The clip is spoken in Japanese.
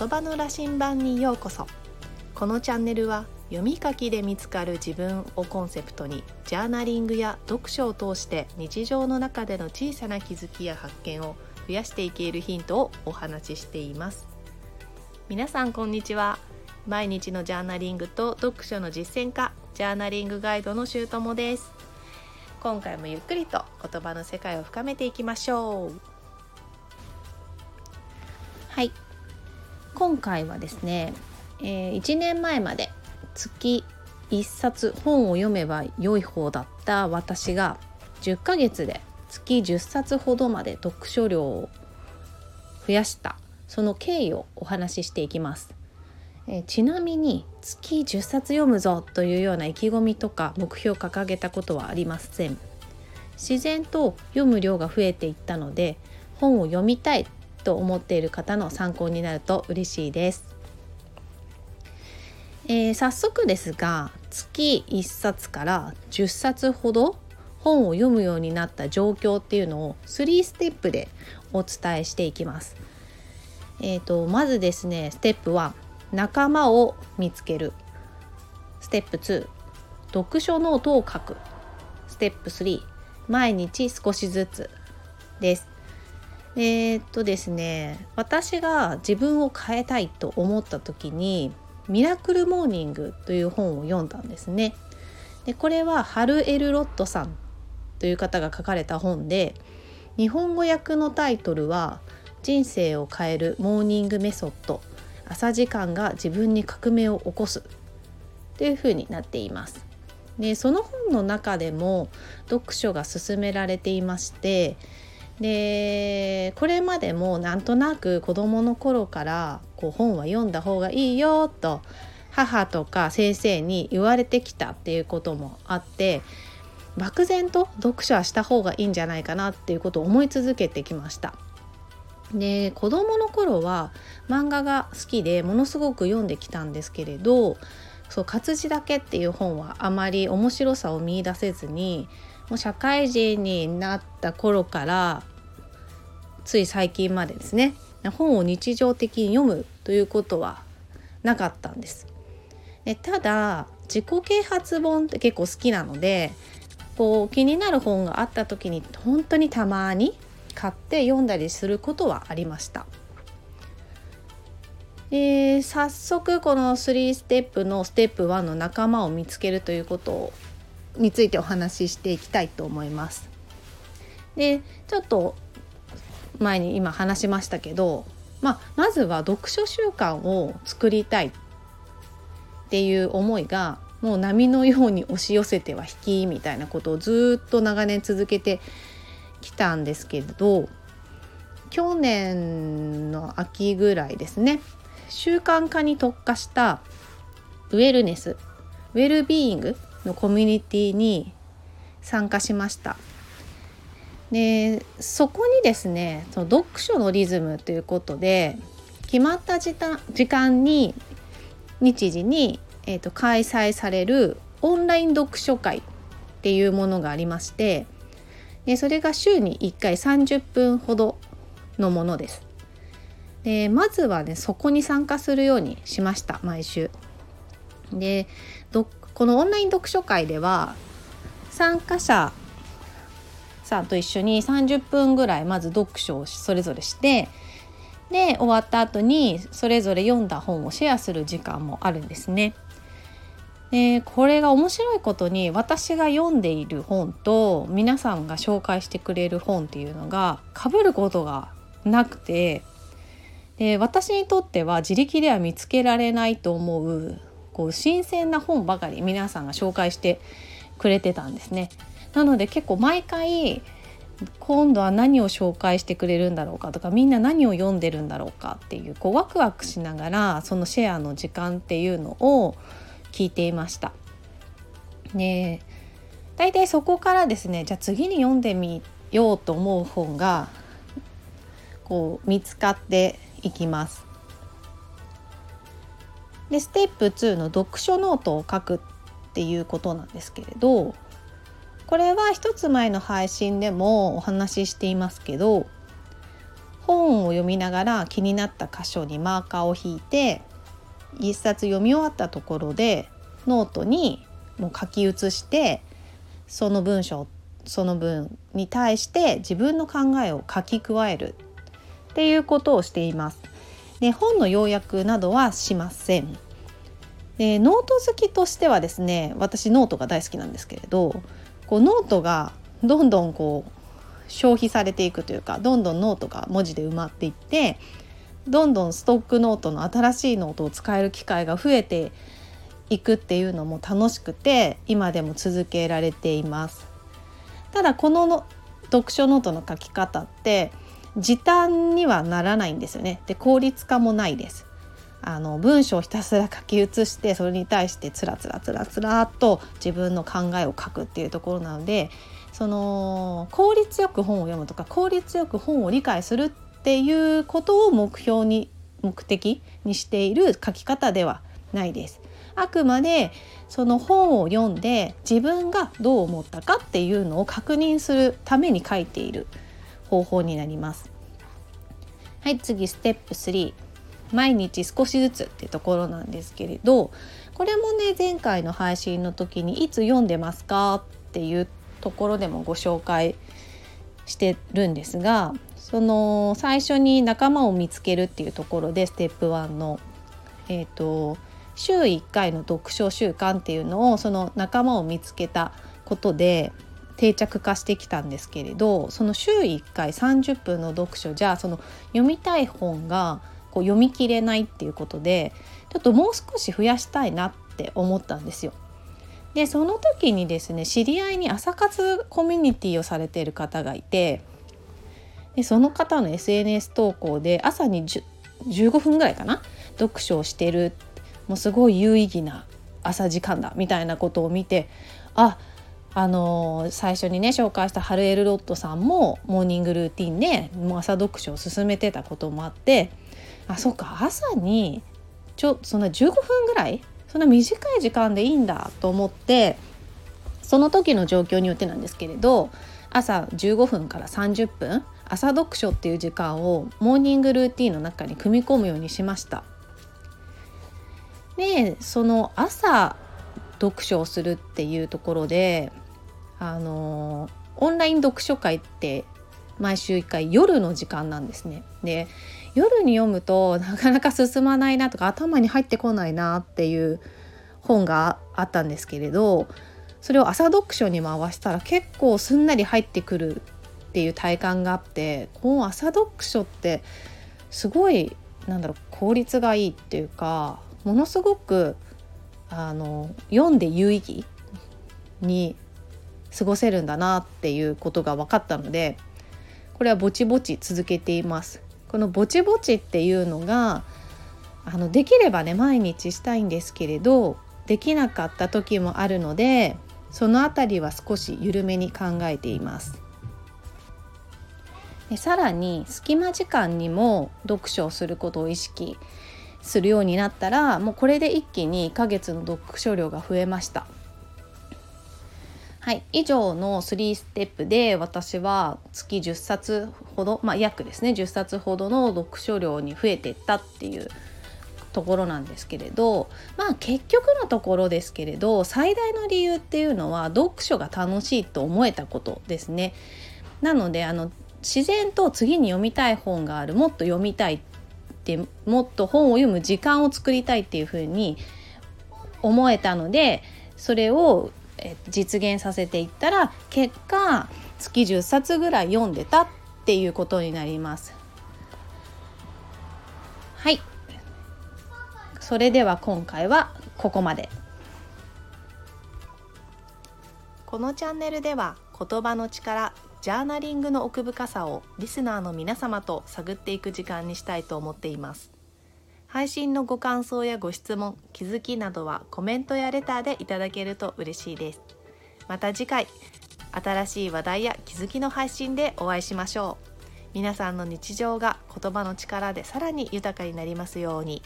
言葉の羅針盤にようこそ。このチャンネルは読み書きで見つかる自分をコンセプトにジャーナリングや読書を通して日常の中での小さな気づきや発見を増やしていけるヒントをお話ししています。皆さんこんにちは毎日のジャーナリングと読書の実践家ジャーナリングガイドのしゅうともです。今回もゆっくりと言葉の世界を深めていきましょう。今回はですね、えー、1年前まで月1冊本を読めば良い方だった私が10ヶ月で月10冊ほどまで読書量を増やしたその経緯をお話ししていきます。えちなみに月10冊読むぞというような意気込みとか目標を掲げたことはありません。自然と読む量が増えていったので本を読みたいと思っている方の参考になると嬉しいです。えー、早速ですが月1冊から10冊ほど本を読むようになった状況っていうのを3ステップでお伝えしていきます。えーと、まずですねステップ1仲間を見つけるステップ2読書ノートを書くステップ3毎日少しずつです。えー、っとですね私が自分を変えたいと思った時に「ミラクルモーニング」という本を読んだんですね。でこれはハル・エルロッドさんという方が書かれた本で日本語訳のタイトルは「人生を変えるモーニングメソッド朝時間が自分に革命を起こす」というふうになっています。でその本の中でも読書が進められていましてでこれまでもなんとなく子どもの頃からこう本は読んだ方がいいよと母とか先生に言われてきたっていうこともあって漠然と読書はした方がいいんじゃないかなっていうことを思い続けてきました。で子どもの頃は漫画が好きでものすごく読んできたんですけれどそう活字だけっていう本はあまり面白さを見いだせずにもう社会人になった頃からつい最近までですね本を日常的に読むということはなかったんです。でただ自己啓発本って結構好きなのでこう気になる本があった時に本当にたまに買って読んだりすることはありました。えー、早速この3ステップのステップ1の仲間を見つけるということについてお話ししていきたいと思います。でちょっと前に今話しましたけど、まあ、まずは読書習慣を作りたいっていう思いがもう波のように押し寄せては引きみたいなことをずっと長年続けてきたんですけれど去年の秋ぐらいですね習慣化に特化したウェルネスウェルビーイングのコミュニティに参加しました。でそこにですねその読書のリズムということで決まった時間に日時にえーと、開催されるオンライン読書会っていうものがありましてでそれが週に1回30分ほどのものです。でまずはねそこに参加するようにしました毎週。でこのオンライン読書会では参加者さんと一緒に30分ぐらいまず読書をそれぞれしてで終わった後にそれぞれ読んだ本をシェアする時間もあるんですね。でこれが面白いことに私が読んでいる本と皆さんが紹介してくれる本っていうのが被ることがなくてで私にとっては自力では見つけられないと思うこう新鮮な本ばかり皆さんが紹介してくれてたんですね。なので結構毎回今度は何を紹介してくれるんだろうかとかみんな何を読んでるんだろうかっていうこうワクワクしながらそのシェアの時間っていうのを聞いていました。で大体そこからですねじゃあ次に読んでみようと思う本がこう見つかっていきます。でステップ2の読書ノートを書くっていうことなんですけれどこれは一つ前の配信でもお話ししていますけど本を読みながら気になった箇所にマーカーを引いて一冊読み終わったところでノートにもう書き写してその文章その文に対して自分の考えを書き加えるっていうことをしています。で本の要約などはしません。でノート好きとしてはですね私ノートが大好きなんですけれどこうノートがどんどんこう消費されていくというかどんどんノートが文字で埋まっていってどんどんストックノートの新しいノートを使える機会が増えていくっていうのも楽しくて今でも続けられています。ただこの読書ノートの書き方って時短にはならないんですよね。で効率化もないです。あの文章をひたすら書き写してそれに対してつらつらつらつらっと自分の考えを書くっていうところなのでその効率よく本を読むとか効率よく本を理解するっていうことを目標に目的にしている書き方ではないです。あくまでその本を読んで自分がどう思ったかっていうのを確認するために書いている方法になります。はい次ステップ3毎日少しずつってところなんですけれどこれもね前回の配信の時に「いつ読んでますか?」っていうところでもご紹介してるんですがその最初に仲間を見つけるっていうところでステップ1の、えーと、週1回の読書習慣っていうのをその仲間を見つけたことで定着化してきたんですけれどその週1回30分の読書じゃその読みたい本がこう読み切れないっていうことでちょっともう少し増やしたいなって思ったんですよ。でその時にですね知り合いに朝活コミュニティをされている方がいてでその方の SNS 投稿で朝に15分ぐらいかな読書をしてるもうすごい有意義な朝時間だみたいなことを見てああのー、最初にね紹介したハルエル・ロットさんもモーニングルーティンでもう朝読書を進めてたこともあってあそっか朝にちょそんな15分ぐらい？そんな短い時間でいいんだと思ってその時の状況によってなんですけれど朝15分から30分朝読書っていう時間をモーニングルーティンの中に組み込むようにしました。でその朝読書をするっていうところであのオンライン読書会って毎週1回夜の時間なんですね。で夜に読むとなかなか進まないなとか頭に入ってこないなっていう本があったんですけれどそれを朝読書に回したら結構すんなり入ってくるっていう体感があってこの朝読書ってすごいなんだろう効率がいいっていうかものすごくあの読んで有意義に過ごせるんだなっていうことが分かったのでこれはぼちぼち続けています。このぼちぼちっていうのがあのできればね毎日したいんですけれどできなかった時もあるのでその辺りは少し緩めに考えています。でさらに隙間時間にも読書をすることを意識するようになったらもうこれで一気に1ヶ月の読書量が増えました。はい、以上の3ステップで私は月10冊ほど、まあ、約ですね10冊ほどの読書量に増えていったっていうところなんですけれどまあ結局のところですけれど最大の理由っていうのは読書が楽しいと思えたことですね。なのであの自然と次に読みたい本があるもっと読みたいってもっと本を読む時間を作りたいっていうふうに思えたのでそれをえ実現させていったら結果月10冊ぐらい読んでたっていうことになります。はいそれでは今回はここまで。このチャンネルでは言葉の力ジャーナリングの奥深さをリスナーの皆様と探っていく時間にしたいと思っています。配信のご感想やご質問気づきなどはコメントやレターでいただけると嬉しいですまた次回新しい話題や気づきの配信でお会いしましょう皆さんの日常が言葉の力でさらに豊かになりますように。